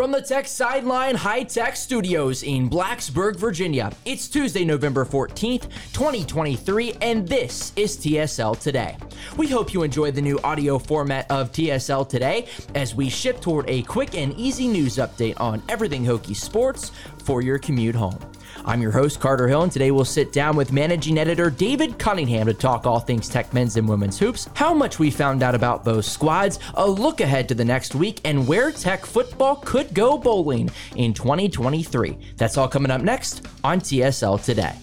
From the Tech Sideline High Tech Studios in Blacksburg, Virginia, it's Tuesday, November 14th, 2023, and this is TSL Today. We hope you enjoy the new audio format of TSL Today as we ship toward a quick and easy news update on everything Hokie sports for your commute home. I'm your host, Carter Hill, and today we'll sit down with managing editor David Cunningham to talk all things Tech men's and women's hoops, how much we found out about those squads, a look ahead to the next week, and where Tech football could go bowling in 2023. That's all coming up next on TSL Today.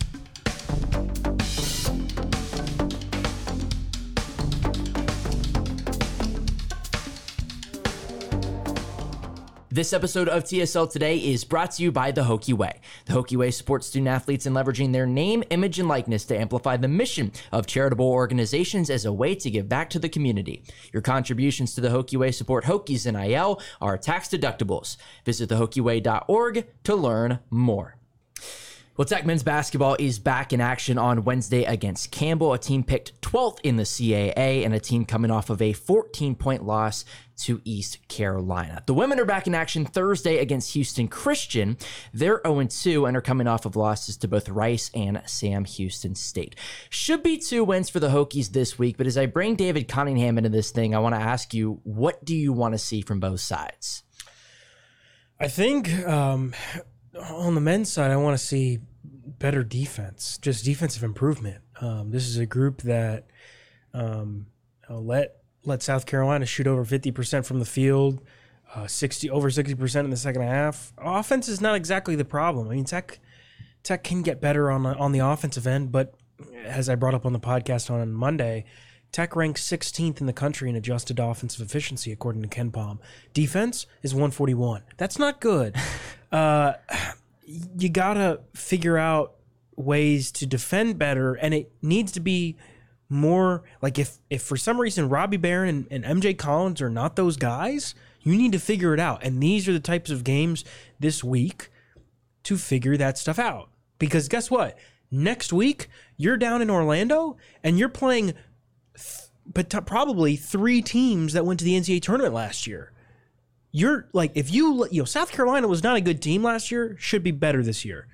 This episode of TSL Today is brought to you by The Hokie Way. The Hokie Way supports student athletes in leveraging their name, image, and likeness to amplify the mission of charitable organizations as a way to give back to the community. Your contributions to The Hokie Way support Hokies NIL are tax deductibles. Visit thehokieway.org to learn more. Well, Tech men's basketball is back in action on Wednesday against Campbell, a team picked 12th in the CAA and a team coming off of a 14 point loss to East Carolina. The women are back in action Thursday against Houston Christian. They're 0 2 and are coming off of losses to both Rice and Sam Houston State. Should be two wins for the Hokies this week, but as I bring David Cunningham into this thing, I want to ask you what do you want to see from both sides? I think um, on the men's side, I want to see better defense, just defensive improvement. Um, this is a group that um, let let South Carolina shoot over fifty percent from the field, uh, sixty over sixty percent in the second half. Offense is not exactly the problem. I mean, Tech Tech can get better on on the offensive end, but as I brought up on the podcast on Monday, Tech ranks 16th in the country in adjusted offensive efficiency, according to KenPom. Defense is 141. That's not good. uh, you gotta figure out ways to defend better, and it needs to be more like if if for some reason Robbie Beran and, and MJ Collins are not those guys, you need to figure it out. And these are the types of games this week to figure that stuff out. Because guess what? Next week you're down in Orlando and you're playing but probably three teams that went to the NCAA tournament last year. You're like if you you know South Carolina was not a good team last year, should be better this year.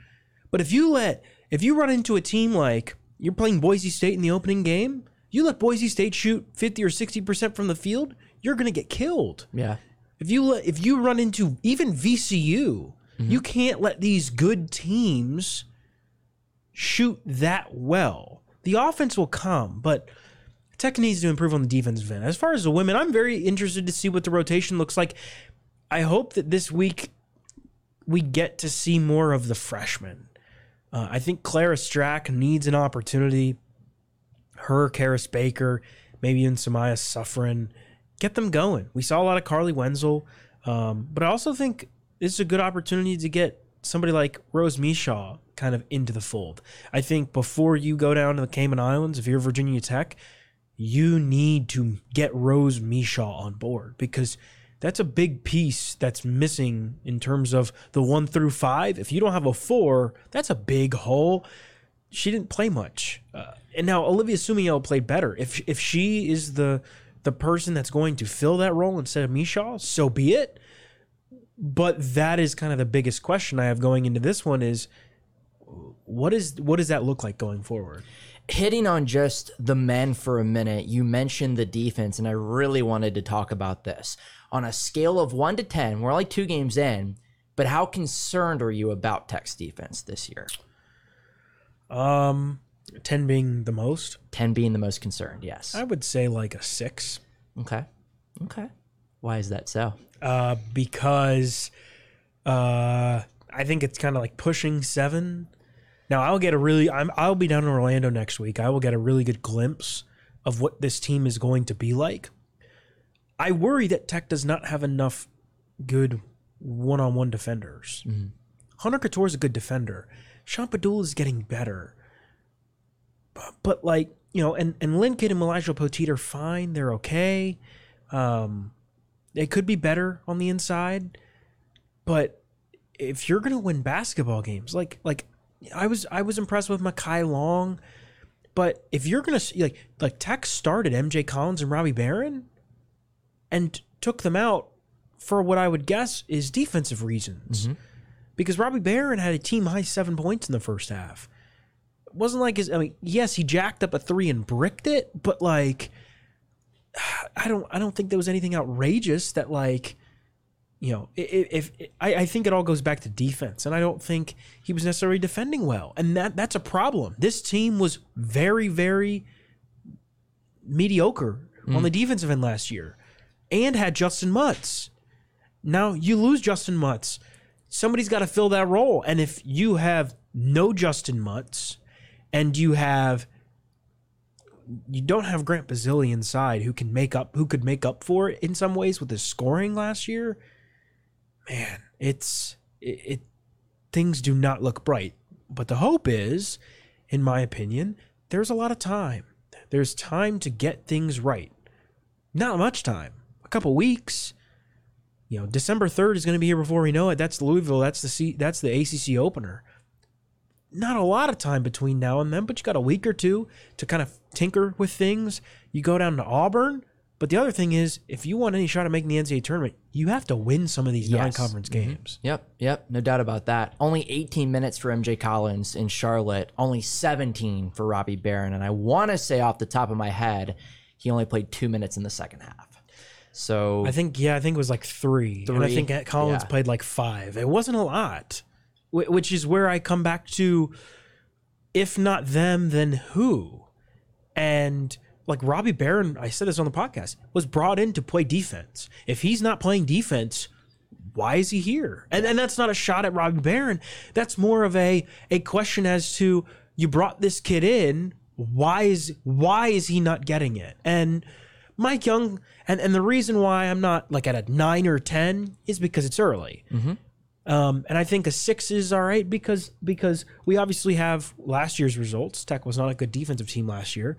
But if you let if you run into a team like you're playing Boise State in the opening game, you let Boise State shoot 50 or 60% from the field, you're going to get killed. Yeah. If you let, if you run into even VCU, mm-hmm. you can't let these good teams shoot that well. The offense will come, but Tech needs to improve on the defensive end. As far as the women, I'm very interested to see what the rotation looks like. I hope that this week we get to see more of the freshmen. Uh, I think Clara Strack needs an opportunity. Her, Carys Baker, maybe even Samyha Suffren, get them going. We saw a lot of Carleigh Wenzel, um, but I also think this is a good opportunity to get somebody like Rose Micheaux kind of into the fold. I think before you go down to the Cayman Islands, if you're Virginia Tech, you need to get Rose Micheaux on board because that's a big piece that's missing in terms of the one through five. If you don't have a four, that's a big hole. She didn't play much, uh, and now Olivia Summiel played better. If if she is the the person that's going to fill that role instead of Micheaux, so be it. But that is kind of the biggest question I have going into this one is what is what does that look like going forward? Hitting on just the men for a minute, you mentioned the defense, and I really wanted to talk about this. On a scale of one to 10, we're only two games in, but how concerned are you about Tech's defense this year? Um, 10 being the most. 10 being the most concerned, yes. I would say like a six. Okay. Okay. Why is that so? Uh, because uh, I think it's kind of like pushing seven. Now I'll get a really I'm I'll be down in Orlando next week. I will get a really good glimpse of what this team is going to be like. I worry that Tech does not have enough good one-on-one defenders. Hunter Cattoor is a good defender. Sean Pedulla is getting better. But, but like, you know, and, and Lynn and Elijah Poteat are fine. They're okay. Um, they could be better on the inside. But if you're gonna win basketball games, like like I was I was impressed with Mekhi Long, but if you're gonna like like Tech started MJ Collins and Robbie Beran, and took them out for what I would guess is defensive reasons, mm-hmm. because Robbie Beran had a team high seven points in the first half. It wasn't like his. I mean, yes, he jacked up a three and bricked it, but like, I don't I don't think there was anything outrageous that like you know, if, if I, I think it all goes back to defense, and I don't think he was necessarily defending well, and that that's a problem. This team was very, very mediocre on mm. the defensive end last year, and had Justyn Mutts. Now you lose Justyn Mutts, somebody's got to fill that role, and if you have no Justyn Mutts, and you have you don't have Grant Basile inside who can make up who could make up for it in some ways with his scoring last year man, it's it, it things do not look bright. But the hope is, in my opinion, there's a lot of time. There's time to get things right. Not much time. A couple weeks. You know, December 3rd is going to be here before we know it. That's Louisville. That's the C, that's the ACC opener. Not a lot of time between now and then, but you got a week or two to kind of tinker with things. You go down to Auburn, but the other thing is, if you want any shot at making the NCAA tournament, you have to win some of these Yes. non-conference mm-hmm. games. Yep, yep, no doubt about that. Only 18 minutes for MJ Collins in Charlotte, only 17 for Robbie Beran. And I want to say off the top of my head, he only played two minutes in the second half. So I think, yeah, I think it was like three, and I think Collins Yeah. played like five. It wasn't a lot, which is where I come back to: if not them, then who? And like Robbie Beran, I said this on the podcast, was brought in to play defense. If he's not playing defense, why is he here? And and that's not a shot at Robbie Beran. That's more of a a question as to you brought this kid in. Why is why is he not getting it? And Mike Young, and and the reason why I'm not like at a nine or ten is because it's early. Um, and I think a six is all right because because we obviously have last year's results. Tech was not a good defensive team last year,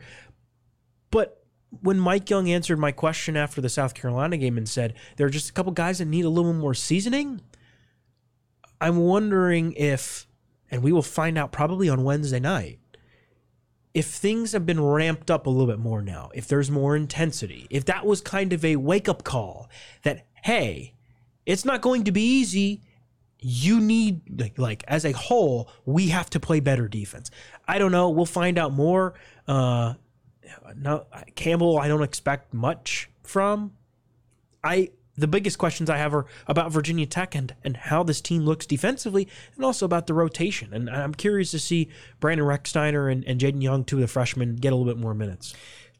but when Mike Young answered my question after the South Carolina game and said there are just a couple guys that need a little more seasoning, I'm wondering if, and we will find out probably on Wednesday night, if things have been ramped up a little bit more now, if there's more intensity, if that was kind of a wake up call that, hey, it's not going to be easy. You need, like, as a whole, we have to play better defense. I don't know. We'll find out more. Uh, no, Campbell, I don't expect much from. I the biggest questions I have are about Virginia Tech and and how this team looks defensively, and also about the rotation. And I'm curious to see Brandon Rechsteiner and, and Jaydon Young, two of the freshmen, get a little bit more minutes.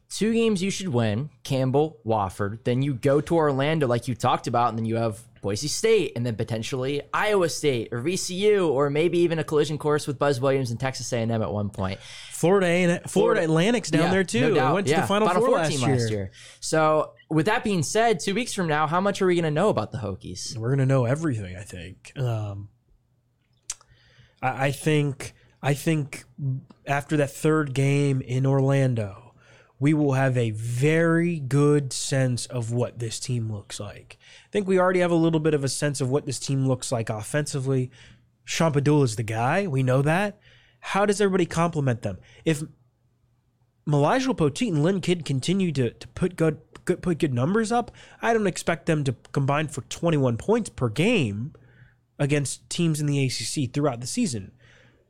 Two games you should win Campbell, Wofford. Then you go to Orlando, like you talked about, and then you have Boise State, and then potentially Iowa State or VCU, or maybe even a collision course with Buzz Williams and Texas A&M at one point. Florida and Florida, Atlantic's down Yeah, there too. no doubt. Went to Yeah, the Final, Four, last, year. So, with that being said, two weeks from now, how much are we going to know about the Hokies? We're gonna know everything. I think. Um, I, I think. I think after that third game in Orlando, we will have a very good sense of what this team looks like. I think we already have a little bit of a sense of what this team looks like offensively. Sean Pedulla is the guy. We know that. How does everybody complement them? If Mylyjael Poteat and Lynn Kidd continue to, to put good, good put good numbers up, I don't expect them to combine for 21 points per game against teams in the ACC throughout the season.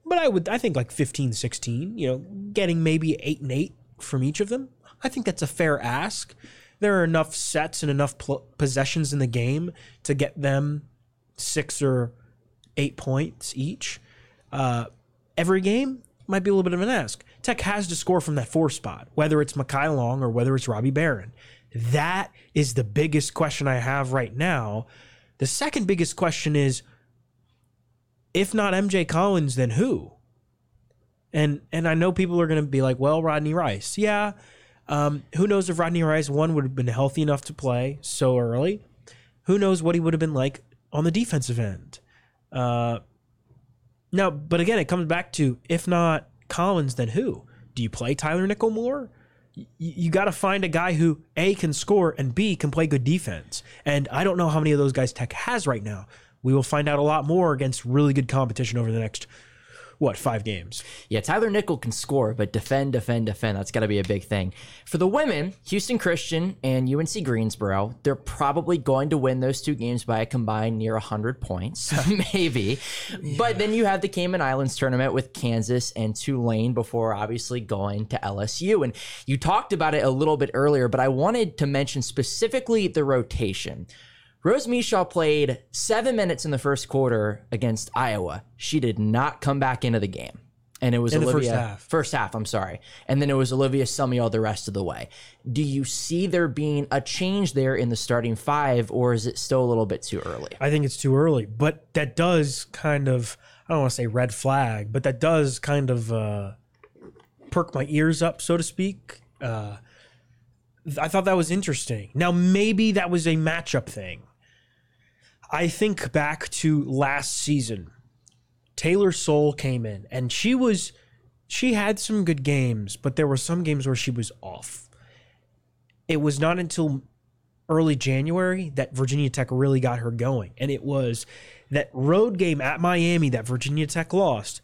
But I would I think like 15 16, you know, getting maybe 8 and 8 from each of them. I think that's a fair ask. There are enough sets and enough pl- possessions in the game to get them 6 or 8 points each. Uh, every game might be a little bit of an ask. Tech has to score from that four spot, whether it's Mekhi Long or whether it's Robbie Beran. That is the biggest question I have right now. The second biggest question is if not MJ Collins, then who? And and I know people are going to be like, well, Rodney Rice. Yeah, Um, who knows if Rodney Rice one would have been healthy enough to play so early? Who knows what he would have been like on the defensive end? Uh, now, but again, it comes back to if not Collins, then who? Do you play Tyler Nickel more? You got to find a guy who A can score and B can play good defense. And I don't know how many of those guys Tech has right now. We will find out a lot more against really good competition over the next what five games. Yeah, Tyler Nickel can score, but defend, defend, defend. That's got to be a big thing. For the women, Houston Christian and UNC Greensboro, they're probably going to win those two games by a combined near 100 points, maybe. But then you have the Cayman Islands tournament with Kansas and Tulane before obviously going to LSU. And you talked about it a little bit earlier, but I wanted to mention specifically the rotation. Rose Micheaux played seven minutes in the first quarter against Iowa. She did not come back into the game. And it was In the first Olivia. half. First half, I'm sorry. And then it was Olivia Summiel the rest of the way. Do you see there being a change there in the starting five, or is it still a little bit too early? I think it's too early, but that does kind of I don't want to say red flag, but that does kind of uh, perk my ears up, so to speak. Uh, I thought that was interesting. Now maybe that was a matchup thing. I think back to last season. Taylor Soule came in and she was she had some good games, but there were some games where she was off. It was not until early January that Virginia Tech really got her going. And it was that road game at Miami that Virginia Tech lost.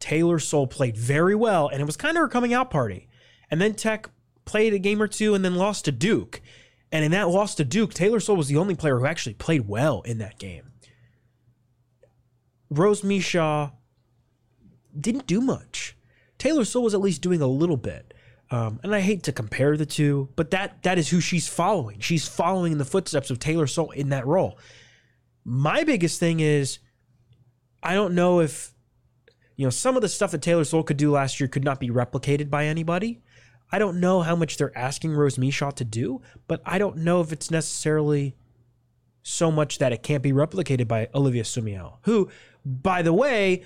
Taylor Soule played very well, and it was kind of her coming out party. And then Tech played a game or two and then lost to Duke. And in that loss to Duke, Taylor Soule was the only player who actually played well in that game. Rose Micheaux didn't do much. Taylor Soule was at least doing a little bit. Um, and I hate to compare the two, but that that is who she's following. She's following in the footsteps of Taylor Soule in that role. My biggest thing is I don't know if you know some of the stuff that Taylor Soule could do last year could not be replicated by anybody. I don't know how much they're asking Rose Micheaux to do, but I don't know if it's necessarily so much that it can't be replicated by Olivia Summiel, who, by the way,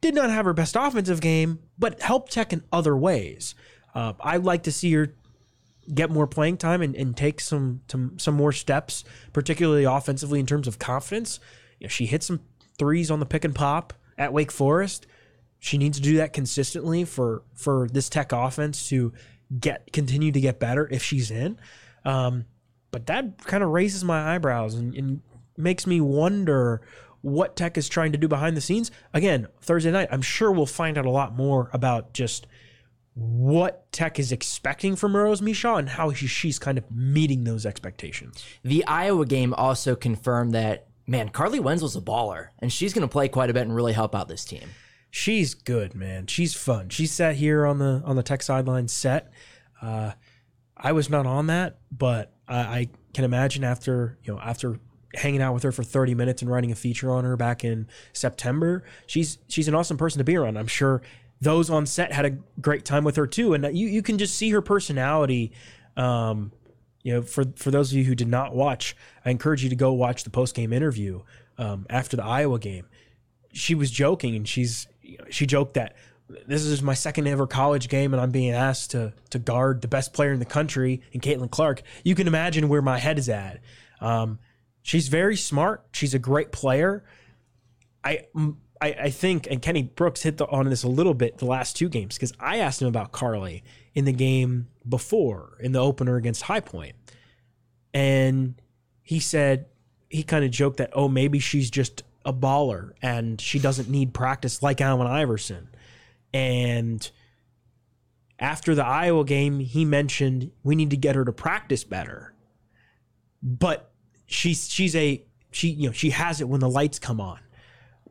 did not have her best offensive game, but helped Tech in other ways. Uh, I'd like to see her get more playing time and, and take some, some some more steps, particularly offensively in terms of confidence. You know, she hit some threes on the pick and pop at Wake Forest. She needs to do that consistently for for this Tech offense to get continue to get better if she's in. Um, but that kind of raises my eyebrows and, and makes me wonder what Tech is trying to do behind the scenes. Again, Thursday night, I'm sure we'll find out a lot more about just what Tech is expecting from Rose Micheaux and how she, she's kind of meeting those expectations. The Iowa game also confirmed that, man, Carleigh Wenzel's a baller, and she's going to play quite a bit and really help out this team. She's good, man. She's fun. She sat here on the on the Tech sideline set. Uh, I was not on that, but I, I can imagine after you know after hanging out with her for 30 minutes and writing a feature on her back in September, she's she's an awesome person to be around. I'm sure those on set had a great time with her too, and you you can just see her personality. Um, you know, for for those of you who did not watch, I encourage you to go watch the post game interview um, after the Iowa game. She was joking, and she's she joked that this is my second ever college game, and I'm being asked to to guard the best player in the country, in Caitlin Clark. You can imagine where my head is at. Um, she's very smart. She's a great player. I, I, I think, and Kenny Brooks hit the, on this a little bit the last two games because I asked him about Carleigh in the game before in the opener against High Point, and he said he kind of joked that oh maybe she's just a baller and she doesn't need practice like Allen Iverson, and after the Iowa game he mentioned we need to get her to practice better, but she's she's a she you know she has it when the lights come on.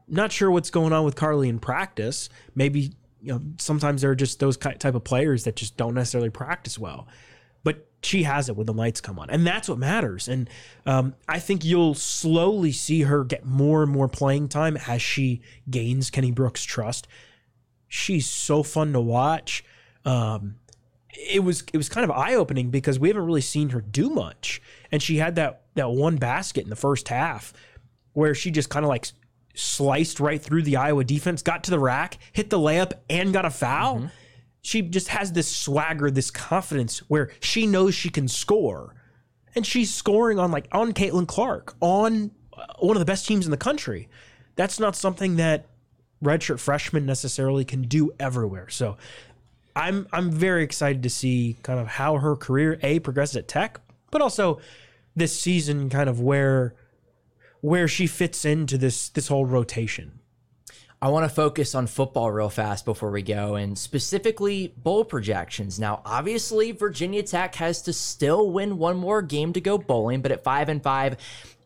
Not sure what's going on with Carleigh in practice. Maybe you know sometimes there are just those type of players that just don't necessarily practice well, she has it when the lights come on, and that's what matters. And um, I think you'll slowly see her get more and more playing time as she gains Kenny Brooks' trust. She's so fun to watch. Um, it was it was kind of eye opening because we haven't really seen her do much, and she had that that one basket in the first half where she just kind of like sliced right through the Iowa defense, got to the rack, hit the layup, and got a foul. She just has this swagger, this confidence where she knows she can score, and she's scoring on like on Caitlin Clark on uh, one of the best teams in the country. That's not something that redshirt freshmen necessarily can do everywhere. So I'm I'm very excited to see kind of how her career a progresses at Tech, but also this season kind of where where she fits into this this whole rotation. I want to focus on football real fast before we go, and specifically bowl projections. Now, obviously, Virginia Tech has to still win one more game to go bowling, but at five and five,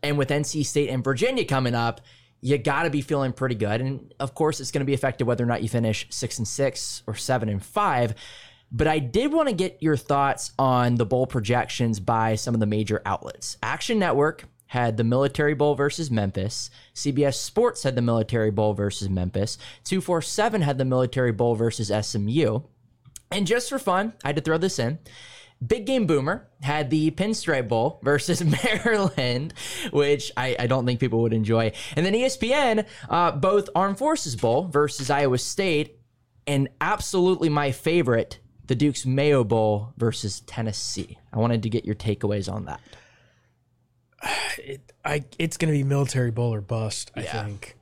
and with NC State and Virginia coming up, you got to be feeling pretty good. And of course, it's going to be affected whether or not you finish six and six or seven and five. But I did want to get your thoughts on the bowl projections by some of the major outlets. Action Network had the Military Bowl versus Memphis. CBS Sports had the Military Bowl versus Memphis. 247 had the Military Bowl versus SMU. And just for fun, I had to throw this in. Big Game Boomer had the Pinstripe Bowl versus Maryland, which I, I, don't think people would enjoy. And then ESPN, uh, both Armed Forces Bowl versus Iowa State, and absolutely my favorite, the Duke's Mayo Bowl versus Tennessee. I wanted to get your takeaways on that. It, I, it's going to be military bowl or bust. I yeah. think.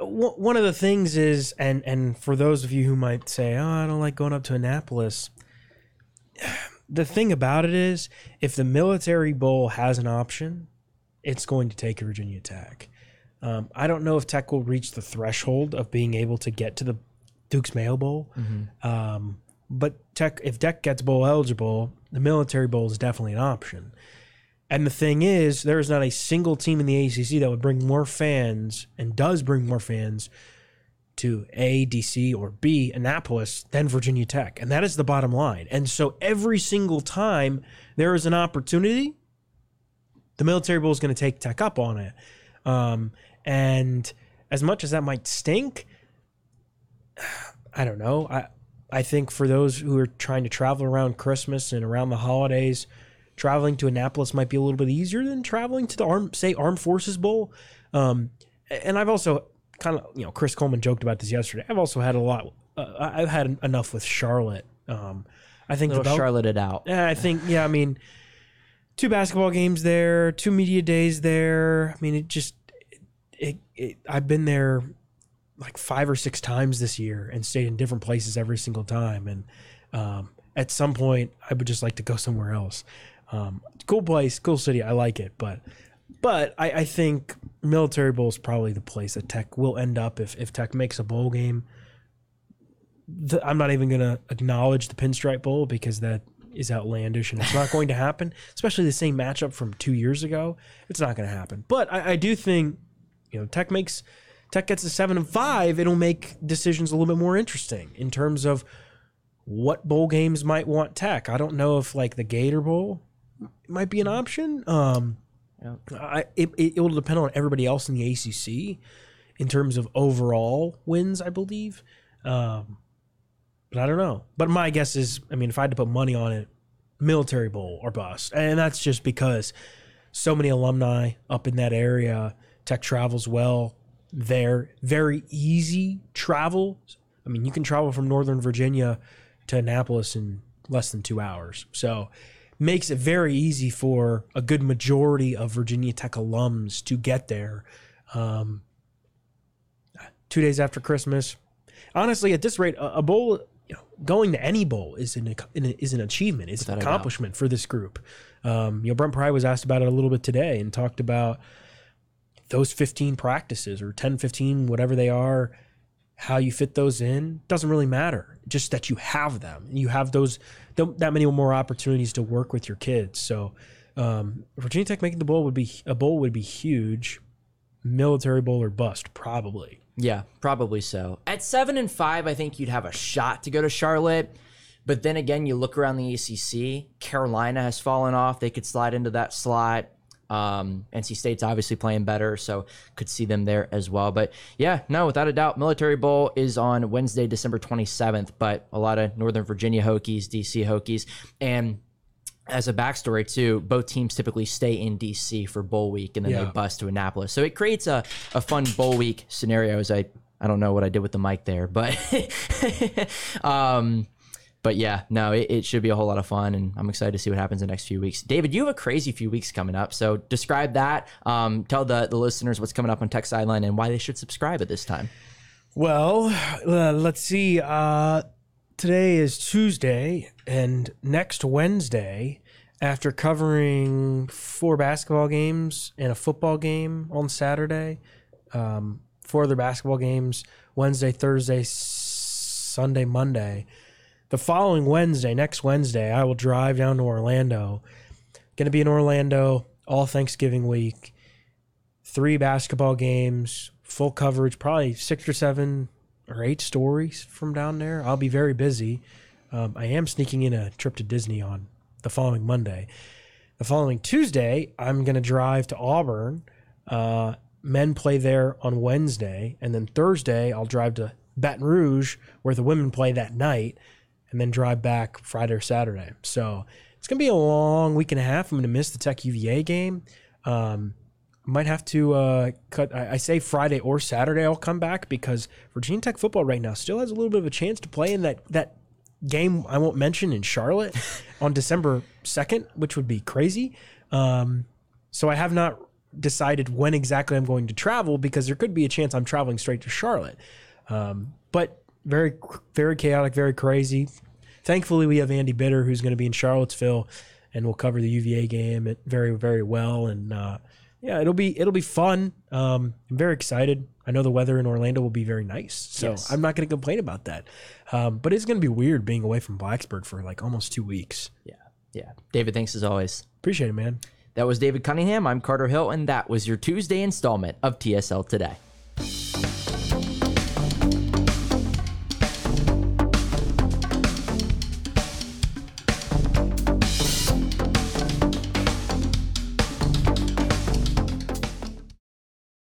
One of the things is, and and for those of you who might say, "Oh, I don't like going up to Annapolis," the thing about it is, if the military bowl has an option, it's going to take Virginia Tech. Um, I don't know if Tech will reach the threshold of being able to get to the Duke's Mayo Bowl. Mm-hmm. Um, but Tech, if Tech gets bowl eligible, the military bowl is definitely an option. And the thing is, there is not a single team in the ACC that would bring more fans and does bring more fans to A, DC, or B, Annapolis, than Virginia Tech. And that is the bottom line. And so every single time there is an opportunity, the Military Bowl is going to take Tech up on it. Um, and as much as that might stink, I don't know. I I think for those who are trying to travel around Christmas and around the holidays, traveling to Annapolis might be a little bit easier than traveling to the arm, say Armed Forces Bowl. Um, and I've also kind of you know Chris Coleman joked about this yesterday. I've also had a lot. Uh, I've had enough with Charlotte. Um, I think Little Charlotte it out. Yeah, I think yeah. I mean, two basketball games there, two media days there. I mean, it just it, it I've been there like five or six times this year and stayed in different places every single time. And um, at some point, I would just like to go somewhere else. Um, cool place, cool city. I like it, but but I, I think Military Bowl is probably the place that Tech will end up if if Tech makes a bowl game. The, I'm not even going to acknowledge the Pinstripe Bowl because that is outlandish and it's not going to happen. Especially the same matchup from two years ago. It's not going to happen. But I, I do think you know Tech makes Tech gets a seven and five. It'll make decisions a little bit more interesting in terms of what bowl games might want Tech. I don't know if like the Gator Bowl might be an option. Um, yeah. I, it, it will depend on everybody else in the ACC in terms of overall wins, I believe. Um, but I don't know. But my guess is, I mean, if I had to put money on it, military bowl or bust. And that's just because so many alumni up in that area. Tech travels well there. Very easy travel. I mean, you can travel from Northern Virginia to Annapolis in less than two hours. So makes it very easy for a good majority of Virginia Tech alums to get there. Um, two days after Christmas, honestly, at this rate, a, a bowl, you know, going to any bowl is an is an achievement. It's Without an accomplishment for this group. Um, you know, Brent Pry was asked about it a little bit today and talked about those 15 practices or 10, 15, whatever they are how you fit those in doesn't really matter. Just that you have them. And you have those that many more opportunities to work with your kids. So um, Virginia Tech making the bowl would be a bowl would be huge. Military bowl or bust, probably. Yeah, probably so. At seven and five, I think you'd have a shot to go to Charlotte. But then again, you look around the ACC. Carolina has fallen off; they could slide into that slot. Um, NC State's obviously playing better, so could see them there as well. But yeah, no, without a doubt, Military Bowl is on Wednesday, December 27th. But a lot of Northern Virginia Hokies, DC Hokies, and as a backstory too, both teams typically stay in DC for bowl week and then yeah. they bust to Annapolis. So it creates a, a fun bowl week scenario. As I I don't know what I did with the mic there, but um, but yeah, no, it, it, should be a whole lot of fun, and I'm excited to see what happens in the next few weeks. David, you have a crazy few weeks coming up, so describe that. Um, tell the the listeners what's coming up on Tech Sideline and why they should subscribe at this time. Well, uh, let's see. Uh, today is Tuesday, and next Wednesday, after covering four basketball games and a football game on Saturday, um, four other basketball games Wednesday, Thursday, Sunday, Monday. The following Wednesday, next Wednesday, I will drive down to Orlando. Going to be in Orlando all Thanksgiving week. Three basketball games, full coverage, probably six or seven or eight stories from down there. I'll be very busy. Um, I am sneaking in a trip to Disney on the following Monday. The following Tuesday, I'm going to drive to Auburn. Uh, men play there on Wednesday, and then Thursday I'll drive to Baton Rouge where the women play that night, and then drive back Friday or Saturday. So it's gonna be a long week and a half. I'm gonna miss the Tech UVA game. Um, might have to uh, cut. I, I, say Friday or Saturday. I'll come back because Virginia Tech football right now still has a little bit of a chance to play in that that game I won't mention in Charlotte on December second, which would be crazy. Um, so I have not decided when exactly I'm going to travel because there could be a chance I'm traveling straight to Charlotte. Um, but very, very chaotic, very crazy. Thankfully, we have Andy Bitter who's going to be in Charlottesville, and we'll cover the UVA game very, very well. And uh, yeah, it'll be it'll be fun. Um, I'm very excited. I know the weather in Orlando will be very nice, so yes. I'm not going to complain about that. Um, but it's going to be weird being away from Blacksburg for like almost two weeks. Yeah, yeah. David, thanks as always. Appreciate it, man. That was David Cunningham. I'm Carter Hill, and that was your Tuesday installment of TSL Today.